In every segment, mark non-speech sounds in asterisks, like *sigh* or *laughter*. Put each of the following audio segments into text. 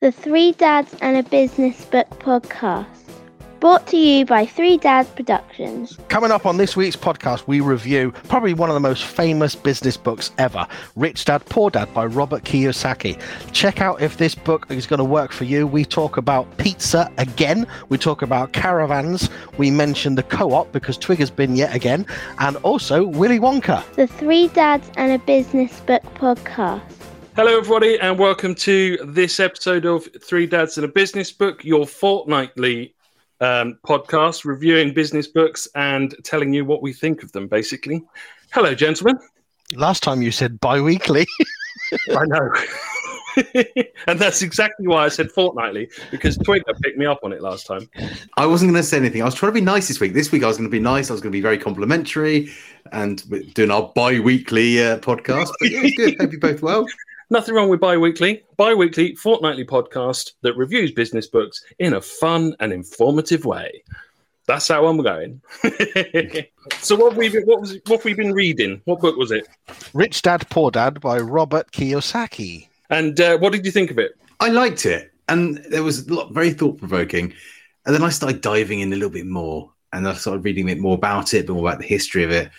the Three Dads and a Business Book podcast. Brought to you by Three Dads Productions. Coming up on this week's podcast, we review probably one of the most famous business books ever Rich Dad Poor Dad by Robert Kiyosaki. Check out if this book is going to work for you. We talk about pizza again, we talk about caravans, we mention the co op because Twig has been yet again, and also Willy Wonka. The Three Dads and a Business Book podcast. Hello, everybody, and welcome to this episode of Three Dads and a Business Book, your fortnightly um, podcast reviewing business books and telling you what we think of them, basically. Hello, gentlemen. Last time you said bi weekly. *laughs* I know. *laughs* and that's exactly why I said fortnightly because Twitter picked me up on it last time. I wasn't going to say anything. I was trying to be nice this week. This week I was going to be nice. I was going to be very complimentary and we're doing our bi-weekly uh, podcast. But yeah, it's good. Hope you both well. Nothing wrong with bi-weekly. Bi-weekly, fortnightly podcast that reviews business books in a fun and informative way. That's how I'm going. *laughs* so what we what was what have we been reading? What book was it? Rich Dad Poor Dad by Robert Kiyosaki. And uh, what did you think of it? I liked it, and there was a lot very thought provoking. And then I started diving in a little bit more, and I started reading a bit more about it, a bit more about the history of it.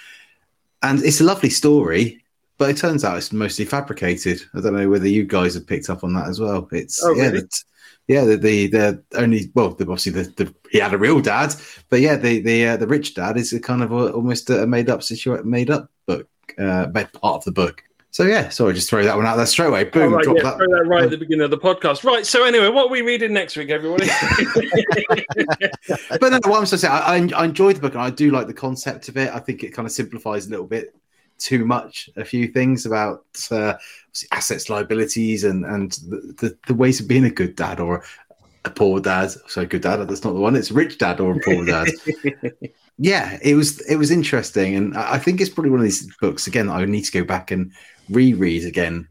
And it's a lovely story, but it turns out it's mostly fabricated. I don't know whether you guys have picked up on that as well. It's Oh, yeah, really? the, yeah, the, the the only well, the, obviously the, the he had a real dad, but yeah, the the uh, the rich dad is a kind of a, almost a made up situation, made up book, uh, made part of the book. So yeah, sorry, just throw that one out there straight away. Boom, All right, drop yeah, that. throw that right at the beginning of the podcast. Right. So anyway, what are we reading next week, everybody? *laughs* but no, what I'm supposed to say, I, I, I enjoyed the book and I do like the concept of it. I think it kind of simplifies a little bit too much a few things about uh, assets, liabilities, and and the, the, the ways of being a good dad or a poor dad. So good dad, that's not the one. It's rich dad or a poor dad. *laughs* yeah, it was it was interesting, and I think it's probably one of these books again. that I need to go back and reread again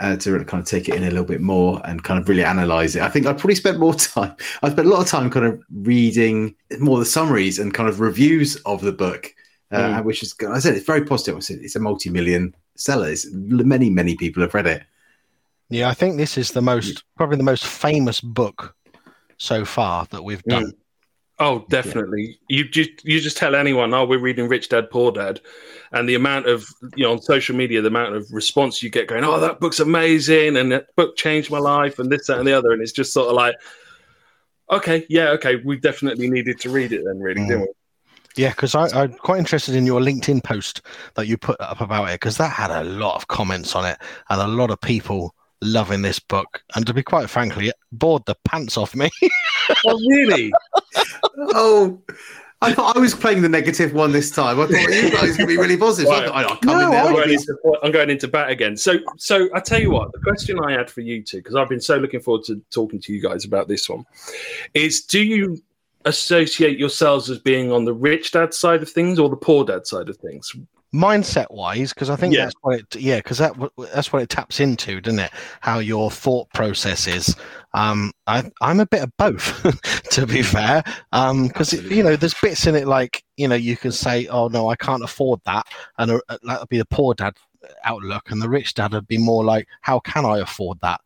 uh, to really kind of take it in a little bit more and kind of really analyze it. I think I probably spent more *laughs* time. I spent a lot of time kind of reading more the summaries and kind of reviews of the book, uh, Mm. which is I said it's very positive. I said it's a multi-million seller. It's, many many people have read it. Yeah, I think this is the most, probably the most famous book so far that we've done. oh, definitely. You just you just tell anyone, oh, we're reading Rich Dad Poor Dad, and the amount of you know on social media, the amount of response you get going, oh, that book's amazing, and that book changed my life, and this, that, and the other, and it's just sort of like, okay, yeah, okay, we definitely needed to read it then, really, didn't we? Yeah, because I'm quite interested in your LinkedIn post that you put up about it because that had a lot of comments on it and a lot of people loving this book. And to be quite frankly, it bored the pants off me. *laughs* Oh, really? Oh. I thought I was playing the negative one this time. I thought you guys going to be really positive. Right. I thought, I'll come No, in there. I'm going, into, I'm going into bat again. So, so I tell you what, the question I had for you two, because I've been so looking forward to talking to you guys about this one, is: Do you associate yourselves as being on the rich dad side of things or the poor dad side of things? Mindset wise, because I think Yeah. that's what it, yeah, because that that's what it taps into, doesn't it? How your thought process is. Um, I, I'm a bit of both, *laughs* to be fair. Um, because you know, there's bits in it like you know, you can say, oh no, I can't afford that, and uh, that would be the poor dad outlook, and the rich dad would be more like, how can I afford that?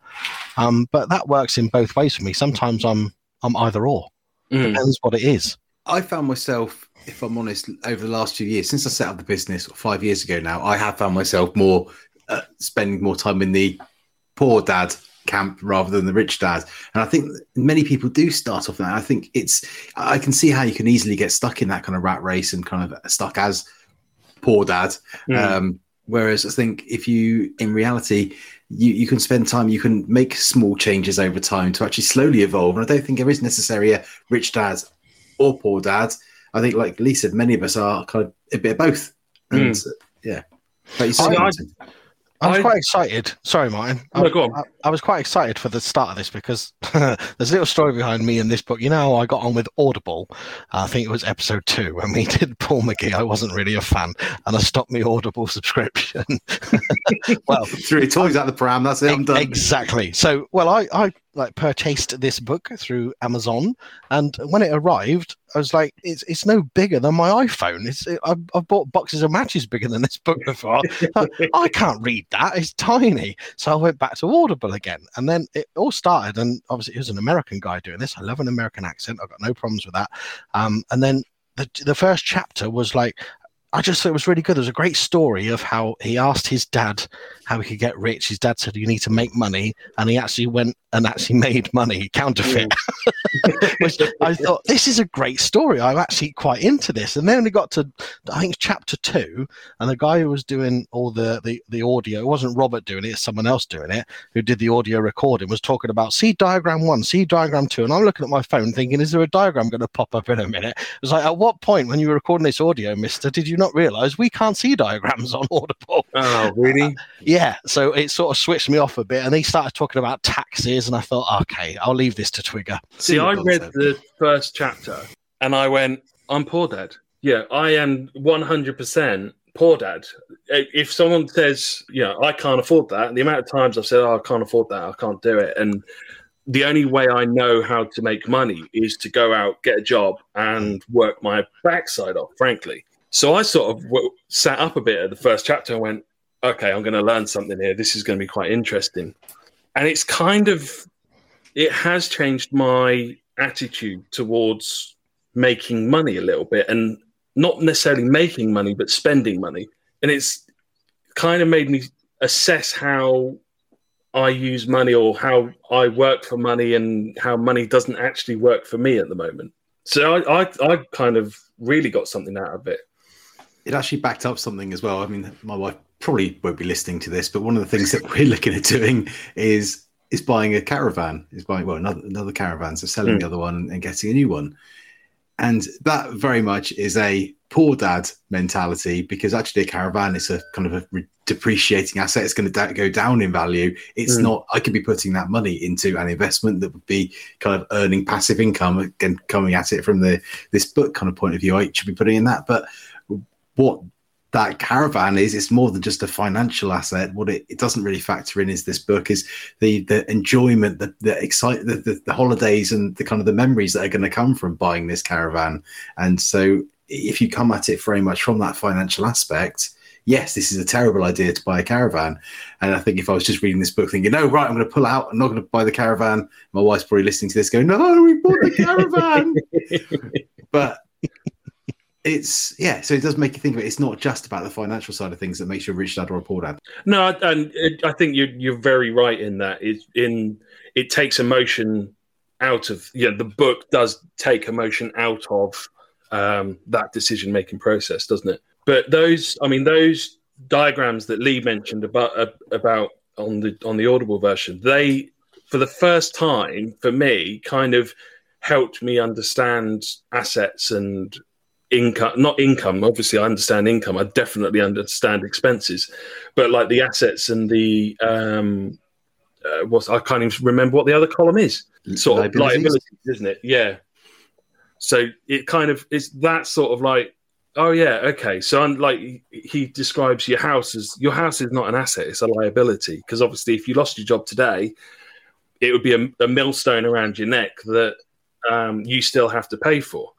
Um, but that works in both ways for me. Sometimes I'm I'm either or. Mm. Depends what it is. I found myself, if I'm honest, over the last few years, since I set up the business five years ago now, I have found myself more uh, spending more time in the poor dad camp rather than the rich dad. And I think many people do start off that. I think it's, I can see how you can easily get stuck in that kind of rat race and kind of stuck as poor dad. Mm. Um, whereas I think if you, in reality, you, you can spend time, you can make small changes over time to actually slowly evolve. And I don't think there is necessarily a rich dad or poor dad. I think, like Lee said, many of us are kind of a bit of both. And uh, yeah. But you I- see- I was I- quite excited. Sorry, Martin. I, No, go on. I, I was quite excited for the start of this because *laughs* there's a little story behind me in this book. You know, I got on with Audible. Uh, I think it was episode two when we *laughs* did Paul McGee. I wasn't really a fan, and I stopped my Audible *laughs* subscription. well, three your toys out the pram. That's it. I'm done. exactly. So, well, I, I like purchased this book through Amazon, and when it arrived, I was like, "It's it's no bigger than my iPhone. It's it, I've, I've bought boxes of matches bigger than this book before. *laughs* I can't read that. It's tiny." So I went back to Audible again, and then it all started. And obviously, it was an American guy doing this. I love an American accent. I've got no problems with that. Um, and then the, the first chapter was like I just thought it was really good. There's a great story of how he asked his dad how he could get rich. His dad said, You need to make money. And he actually went and actually *laughs* made money, counterfeit. Mm. *laughs* Which I thought, this is a great story. I'm actually quite into this. And then we got to, I think, chapter two. And the guy who was doing all the, the, the audio, it wasn't Robert doing it, it's someone else doing it, who did the audio recording, was talking about see diagram one, see diagram two. And I'm looking at my phone thinking, Is there a diagram going to pop up in a minute? It was like, At what point when you were recording this audio, mister, did you not realize we can't see diagrams on *laughs* Audible? Oh, really? Uh, yeah. Yeah, so it sort of switched me off a bit. And he started talking about taxes. And I thought, okay, I'll leave this to Twigger. See, I read the first chapter and I went, I'm poor dad. Yeah, I am 100% poor dad. If someone says, you know, I can't afford that, the amount of times I've said, oh, I can't afford that, I can't do it. And the only way I know how to make money is to go out, get a job, and work my backside off, frankly. So I sort of w- sat up a bit at the first chapter and went, okay, I'm going to learn something here. This is going to be quite interesting. And it's kind of, it has changed my attitude towards making money a little bit and not necessarily making money, but spending money. And it's kind of made me assess how I use money or how I work for money and how money doesn't actually work for me at the moment. So I, I, I kind of really got something out of it. It actually backed up something as well. I mean, my wife probably won't be listening to this, but one of the things that *laughs* we're looking at doing is is buying a caravan, is buying well another another caravan, so selling mm. the other one and getting a new one. And that very much is a poor dad mentality because actually a caravan is a kind of a depreciating asset. It's going to da- go down in value. It's mm. not. I could be putting that money into an investment that would be kind of earning passive income again, coming at it from the this book kind of point of view. I should be putting in that, but what that caravan is it's more than just a financial asset. What it, it doesn't really factor in is this book is the the enjoyment the the excite the, the, the holidays and the kind of the memories that are going to come from buying this caravan. And so if you come at it very much from that financial aspect yes this is a terrible idea to buy a caravan. And i think if i was just reading this book thinking no right i'm going to pull out i'm not going to buy the caravan my wife's probably listening to this going no we bought the caravan. *laughs* But it's yeah so it does make you think of it. It's not just about the financial side of things that makes you a rich dad or a poor dad. No and i think you're, you're very right in that it's in it takes emotion out of yeah the book does take emotion out of um, that decision making process doesn't it? But those i mean those diagrams that lee mentioned about uh, about on the on the audible version they for the first time for me kind of helped me understand assets and income not income obviously i understand income i definitely understand expenses but like the assets and the um uh, what i can't even remember what the other column is. Sort liabilities. of liabilities? isn't it? Yeah. So it kind of is that sort of like oh yeah okay. So I'm like he describes your house as your house is not an asset it's a liability. Because obviously if you lost your job today it would be a, a millstone around your neck that um, you still have to pay for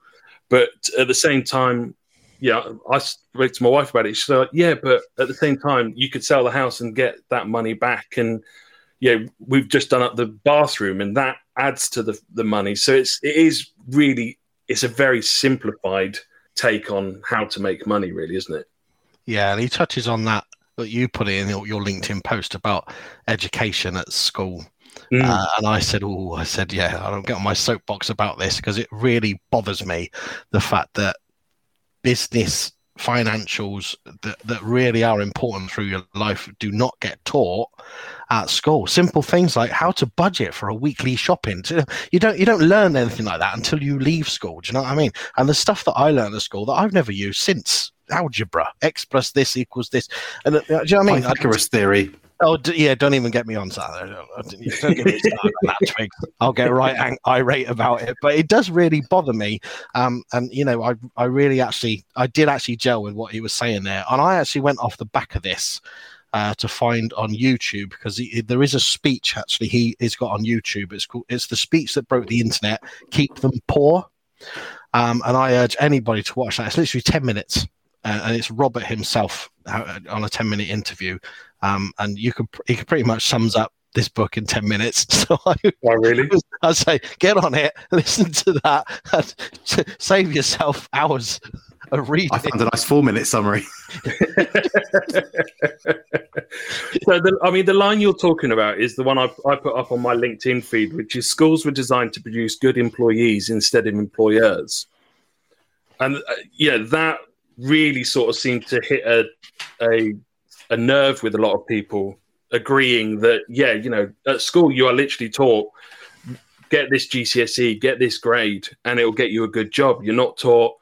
but at the same time, yeah, I spoke to my wife about it. She's like, yeah, but at the same time, you could sell the house and get that money back. And yeah, we've just done up the bathroom, and that adds to the the money. So it's it is really it's a very simplified take on how to make money, really, isn't it? Yeah, and he touches on that that you put in your, your LinkedIn post about education at school Mm. Uh, and I said, "Oh, I said, yeah, I don't get on my soapbox about this because it really bothers me the fact that business financials that, that really are important through your life do not get taught at school. Simple things like how to budget for a weekly shopping. You don't you don't learn anything like that until you leave school. Do you know what i mean? And the stuff that i learned at school that i've never used since. Algebra x plus this equals this. And uh, do you know what i mean? Pythagoras theory Oh d- yeah, don't even get me on that. Don't get me started on that *laughs* I'll get right ang- irate about it. But it does really bother me. Um, and you know, I I really actually I did actually gel with what he was saying there, and I actually went off the back of this. uh, to find on YouTube because he, there is a speech actually he has got on YouTube. It's called it's the speech that broke the internet. Keep them poor, um, and I urge anybody to watch that. It's literally ten minutes, uh, and it's Robert himself uh, on a ten minute interview, um, and you could he could pretty much sums up this book in 10 minutes. *laughs* So I, oh, really? *laughs* I'd say get on it, *laughs* listen to that, and save yourself hours of reading. I found a nice four minute summary. so, the, I mean, the line you're talking about is the one I, I put up on my LinkedIn feed, which is schools were designed to produce good employees instead of employers. And, uh, yeah, that really sort of seemed to hit a, a, a nerve with a lot of people agreeing that yeah, you know, at school you are literally taught get this GCSE, get this grade, and it will get you a good job. You're not taught,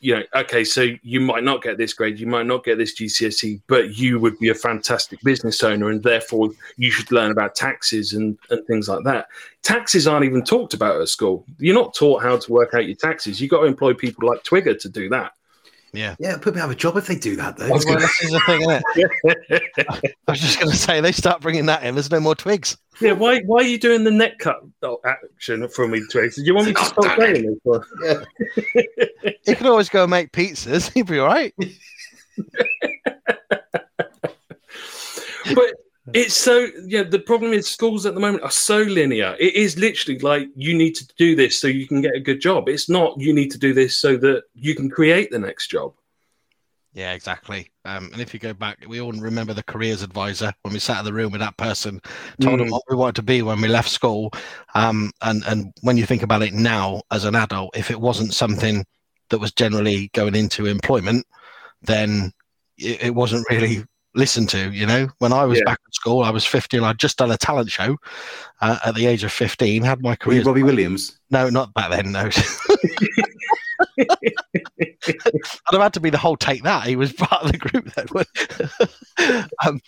you know, okay, so you might not get this grade, you might not get this GCSE, but you would be a fantastic business owner, and therefore you should learn about taxes and, and things like that. Taxes aren't even talked about at school. You're not taught how to work out your taxes. You've got to employ people like Twigger to do that. Yeah. Yeah, put me out of a job if they do that, though. Well, this is the thing, isn't it? I was just going to say, they start bringing that in. There's no more twigs. Yeah, why why are you doing the neck cut oh, action for me, Twigs? Do you want me to stop playing this? Yeah. *laughs* you can always go and make pizzas. *laughs* He'd be all right. but it's so yeah. The problem is schools at the moment are so linear. It is literally like you need to do this so you can get a good job. It's not you need to do this so that you can create the next job. Yeah, exactly. Um, and if you go back, we all remember the careers advisor when we sat in the room with that person, told mm. them what we wanted to be when we left school. Um, and and when you think about it now as an adult, if it wasn't something that was generally going into employment, then it, it wasn't really listen to. You know, when I was yeah. back at school, I was 15. I'd just done a talent show uh, at the age of 15. Had my career. Robbie Williams? No, not back then. No. *laughs* *laughs* I'd have had to be the whole take that. He was *laughs* part of the group then. um,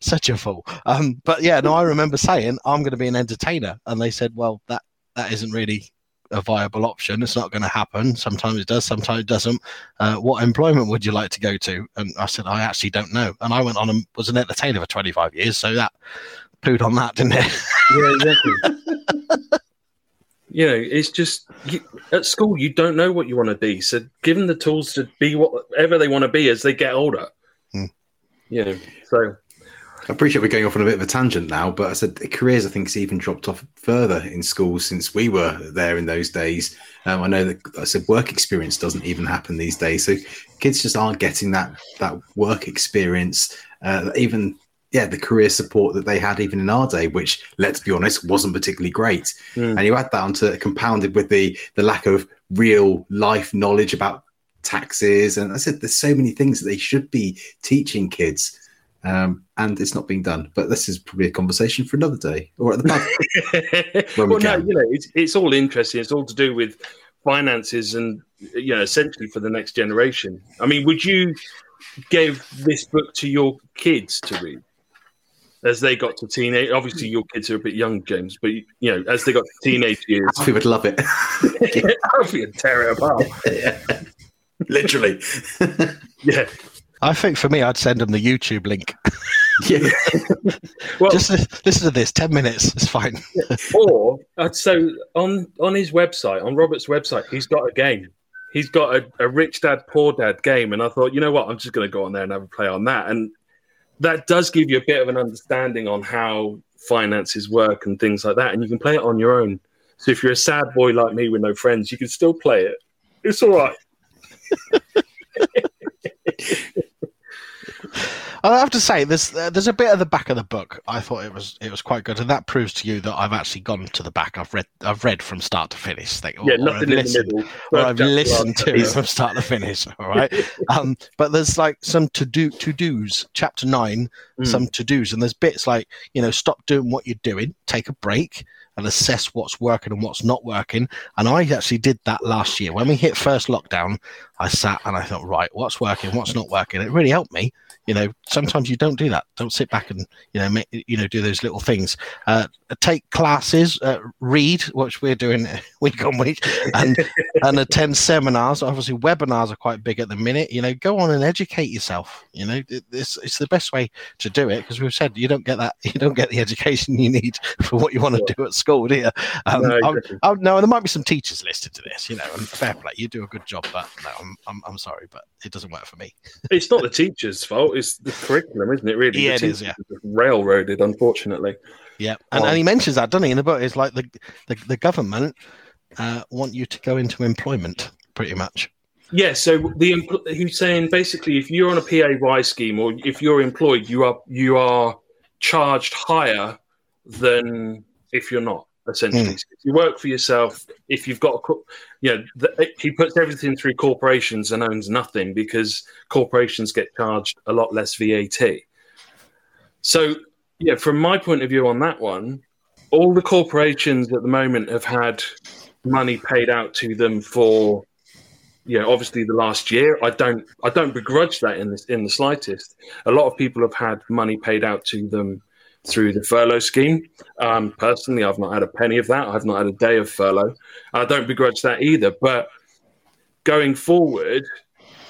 such a fool. Um, but yeah, no, I remember saying I'm going to be an entertainer, and they said, "Well, that that isn't really a viable option. It's not going to happen. Sometimes it does, sometimes it doesn't. Uh, what employment would you like to go to? And I said, I actually don't know. And I went on and was an entertainer for 25 years. So that pooed on that, didn't it? Yeah, exactly. you know, it's just you, at school, you don't know what you want to be. So give them the tools to be whatever they want to be as they get older. Hmm. You know, so I appreciate we're going off on a bit of a tangent now, but I said careers, I think, has even dropped off further in schools since we were there in those days. Um, I know that I said work experience doesn't even happen these days, so kids just aren't getting that that work experience. Uh, even yeah, the career support that they had even in our day, which let's be honest, wasn't particularly great. Mm. And you add that onto compounded with the the lack of real life knowledge about taxes, and I said there's so many things that they should be teaching kids um, and it's not being done. But this is probably a conversation for another day or at the pub. *laughs* well, we no, you know, it's, it's all interesting. It's all to do with finances and, you know, essentially for the next generation. I mean, would you give this book to your kids to read? As they got to teenage, obviously your kids are a bit young, James, but you know, as they got to teenage years, *laughs* Alfie would love it. *laughs* Alfie would tear it apart. yeah. Literally. yeah. I think for me, I'd send them the YouTube link. *laughs* yeah. *laughs* well, just listen to this. Ten minutes. It's fine. *laughs* or uh, so on on his website, on Robert's website, he's got a game. He's got a, a rich dad, poor dad game, and I thought, you know what, I'm just going to go on there and have a play on that, and that does give you a bit of an understanding on how finances work and things like that, and you can play it on your own. So if you're a sad boy like me with no friends, you can still play it. It's all right. I have to say, there's uh, there's a bit at the back of the book. I thought it was it was quite good, and that proves to you that I've actually gone to the back. I've read I've read from start to finish. Yeah, or, nothing or in listened, the middle. Or I've listened to it from start to finish. All right, *laughs* um, but there's like some to do to dos. Chapter nine, mm. some to dos, and there's bits like you know, stop doing what you're doing, take a break, and assess what's working and what's not working. And I actually did that last year when we hit first lockdown. I sat and I thought, right, what's working, what's not working. It really helped me you know, sometimes you don't do that. Don't sit back and you know make, you know do those little things. Uh, take classes, uh, read, which we're doing *laughs* week on week, and *laughs* and attend seminars. Obviously, webinars are quite big at the minute. You know, go on and educate yourself. You know, it's it's the best way to do it because we've said you don't get that *laughs* you don't get the education you need for what you want to do at school, do you? Um, no, I'm, I'm, no, there might be some teachers listed to this. You know, and fair play, you do a good job, but no, I'm I'm, I'm sorry, but it doesn't work for me. *laughs* it's not the teacher's fault; it's the curriculum, isn't it? Really, yeah, it is. Yeah, railroaded, unfortunately. Yeah, and, um, and he mentions that, doesn't he, in the book? It's like the the, the government uh, want you to go into employment, pretty much. Yeah, so the he's saying basically, if you're on a PAYE scheme or if you're employed, you are you are charged higher than if you're not. Essentially, mm. if you work for yourself, if you've got, a, you know, the, he puts everything through corporations and owns nothing because corporations get charged a lot less VAT. So, yeah, from my point of view on that one, all the corporations at the moment have had money paid out to them for you know obviously the last year i don't i don't begrudge that in this in the slightest a lot of people have had money paid out to them through the furlough scheme um, personally i've not had a penny of that i've not had a day of furlough i don't begrudge that either but going forward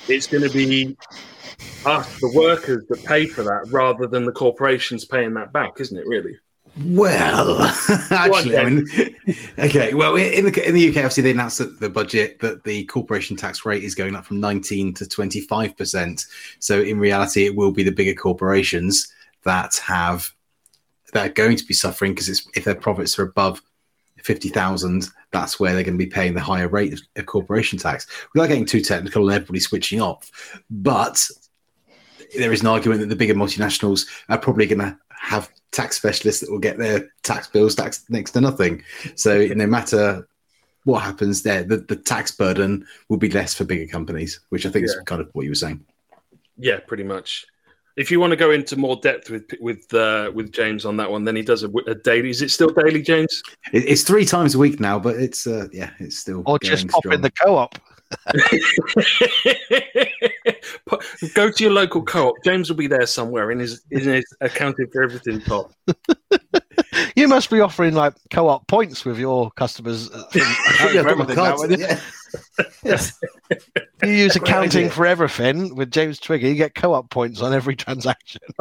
it's going to be us the workers that pay for that rather than the corporations paying that back isn't it really well, *laughs* actually, I mean, *laughs* okay. Well, in the in the UK, obviously, they announced that the budget that the corporation tax rate is going up from 19 to 25 percent. So, in reality, it will be the bigger corporations that have that are going to be suffering because if their profits are above 50,000, that's where they're going to be paying the higher rate of, of corporation tax. Without getting too technical and everybody switching off, but there is an argument that the bigger multinationals are probably going to have tax specialists that will get their tax bills taxed next to nothing. So no matter what happens there, the, the tax burden will be less for bigger companies, which I think yeah. is kind of what you were saying. Yeah, pretty much. If you want to go into more depth with with uh, with James on that one, then he does a, a daily. Is it still daily, James? It, it's three times a week now, but it's uh, yeah, it's still. Or just pop strong. in the co-op. *laughs* Go to your local co-op. James will be there somewhere in his in his accounting for everything top. *laughs* you must be offering like co-op points with your customers. Uh, *laughs* yeah, now, yeah. Yes. *laughs* You use accounting for everything with James Twigger. You get co-op points on every transaction. *laughs*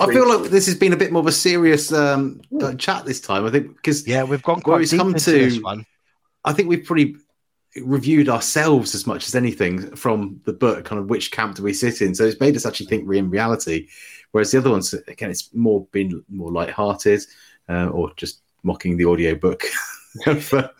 I feel like this has been a bit more of a serious um, uh, chat this time. I think because yeah, we've gone quite deep come into to, this one. I think we've pretty reviewed ourselves as much as anything from the book. Kind of which camp do we sit in? So it's made us actually think we're in reality. Whereas the other ones, again, it's more been more light-hearted uh, or just mocking the audio book *laughs* for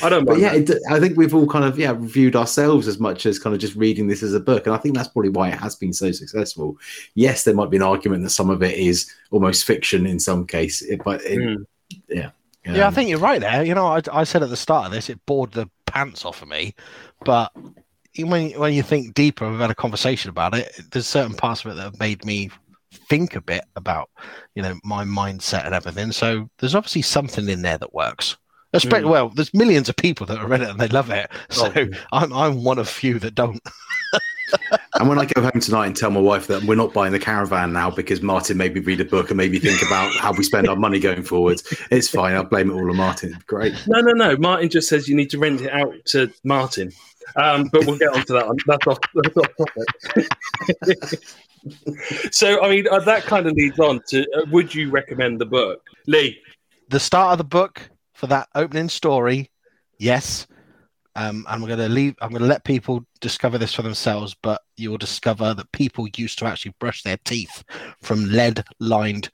I don't. But yeah, it, I think we've all kind of yeah reviewed ourselves as much as kind of just reading this as a book, and I think that's probably why it has been so successful. Yes, there might be an argument that some of it is almost fiction in some case, but it, mm. yeah. Um, yeah, I think you're right there. You know, I, I said at the start of this, it bored the pants off of me, but when when you think deeper, we've had a conversation about it. There's certain parts of it that have made me think a bit about, you know, my mindset and everything. So there's obviously something in there that works. Especially, mm. well, there's millions of people that are read it and they love it. So oh. I'm I'm one of few that don't. *laughs* and when I go home tonight and tell my wife that we're not buying the caravan now because Martin made me read a book and maybe think about how we spend our money going forward, it's fine. I'll blame it all on Martin. Great. No, no, no. Martin just says you need to rent it out to Martin. Um, but we'll get on to that one. That's off, that's off topic. *laughs* so, I mean, uh, that kind of leads on to uh, would you recommend the book? Lee? The start of the book for that opening story, yes. Um, I'm going to leave. I'm going to let people discover this for themselves, but you will discover that people used to actually brush their teeth from lead-lined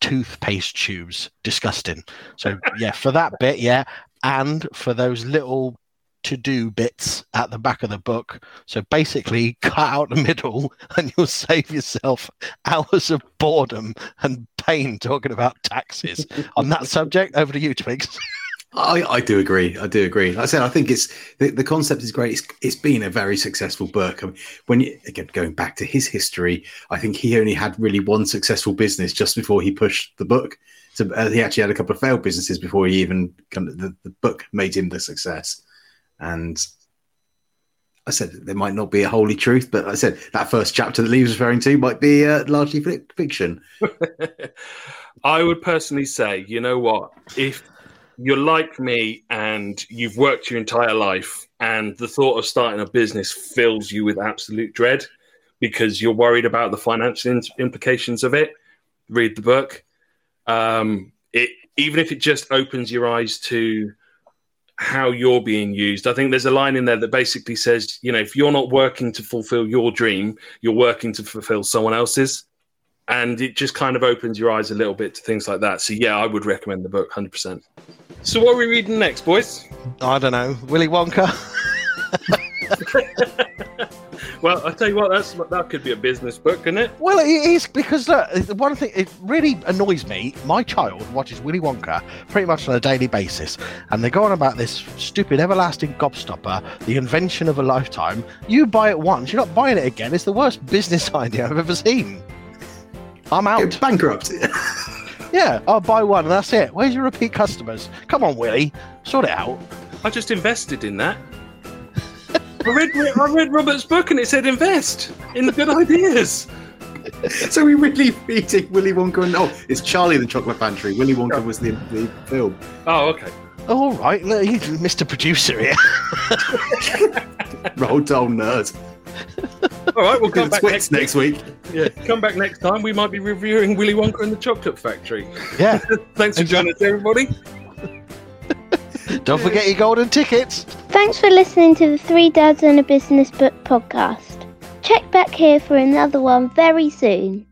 toothpaste tubes. Disgusting. So yeah, for that bit, yeah, and for those little to do bits at the back of the book. So basically, *laughs* cut out the middle *laughs* and you'll save yourself hours of boredom and pain talking about taxes. *laughs* On that subject, over to you, Twigs. I, I do agree. I do agree. Like I said, I think it's the, the concept is great. It's, it's been a very successful book. I mean, when you, again going back to his history, I think he only had really one successful business just before he pushed the book. So uh, he actually had a couple of failed businesses before he even kind of, the, the book made him the success. And I said there might not be a holy truth, but I said that first chapter that Lee was referring to might be uh, largely fiction. *laughs* I would personally say, you know what? If you're like me and you've worked your entire life, and the thought of starting a business fills you with absolute dread because you're worried about the financial implications of it, read the book. Um, it even if it just opens your eyes to how you're being used. I think there's a line in there that basically says, you know, if you're not working to fulfill your dream, you're working to fulfill someone else's. And it just kind of opens your eyes a little bit to things like that. So, yeah, I would recommend the book 100%. So, what are we reading next, boys? I don't know. Willy Wonka. *laughs* *laughs* well, I tell you what, that's that could be a business book, couldn't it? Well, it is because uh, one thing it really annoys me. My child watches Willy Wonka pretty much on a daily basis, and they go on about this stupid everlasting gobstopper, the invention of a lifetime. You buy it once, you're not buying it again. It's the worst business *laughs* idea I've ever seen. I'm out. Get bankrupt. *laughs* yeah, I'll buy one and that's it. Where's your repeat customers? Come on, Willy, sort it out. I just invested in that. I read I read Robert's book and it said invest in the good ideas. so we really reading Willy Wonka and oh, it's Charlie the Chocolate Factory. Willy Wonka was the, the film. Oh, okay. Oh, all right, Mr. Producer here. *laughs* Roll down nerd. All right, we'll come back next, next week. Yeah, come back next time. We might be reviewing Willy Wonka and the Chocolate Factory. Yeah. *laughs* Thanks for joining us, everybody. Don't forget your golden tickets. Thanks for listening to the Three Dads and a Business Book podcast. Check back here for another one very soon.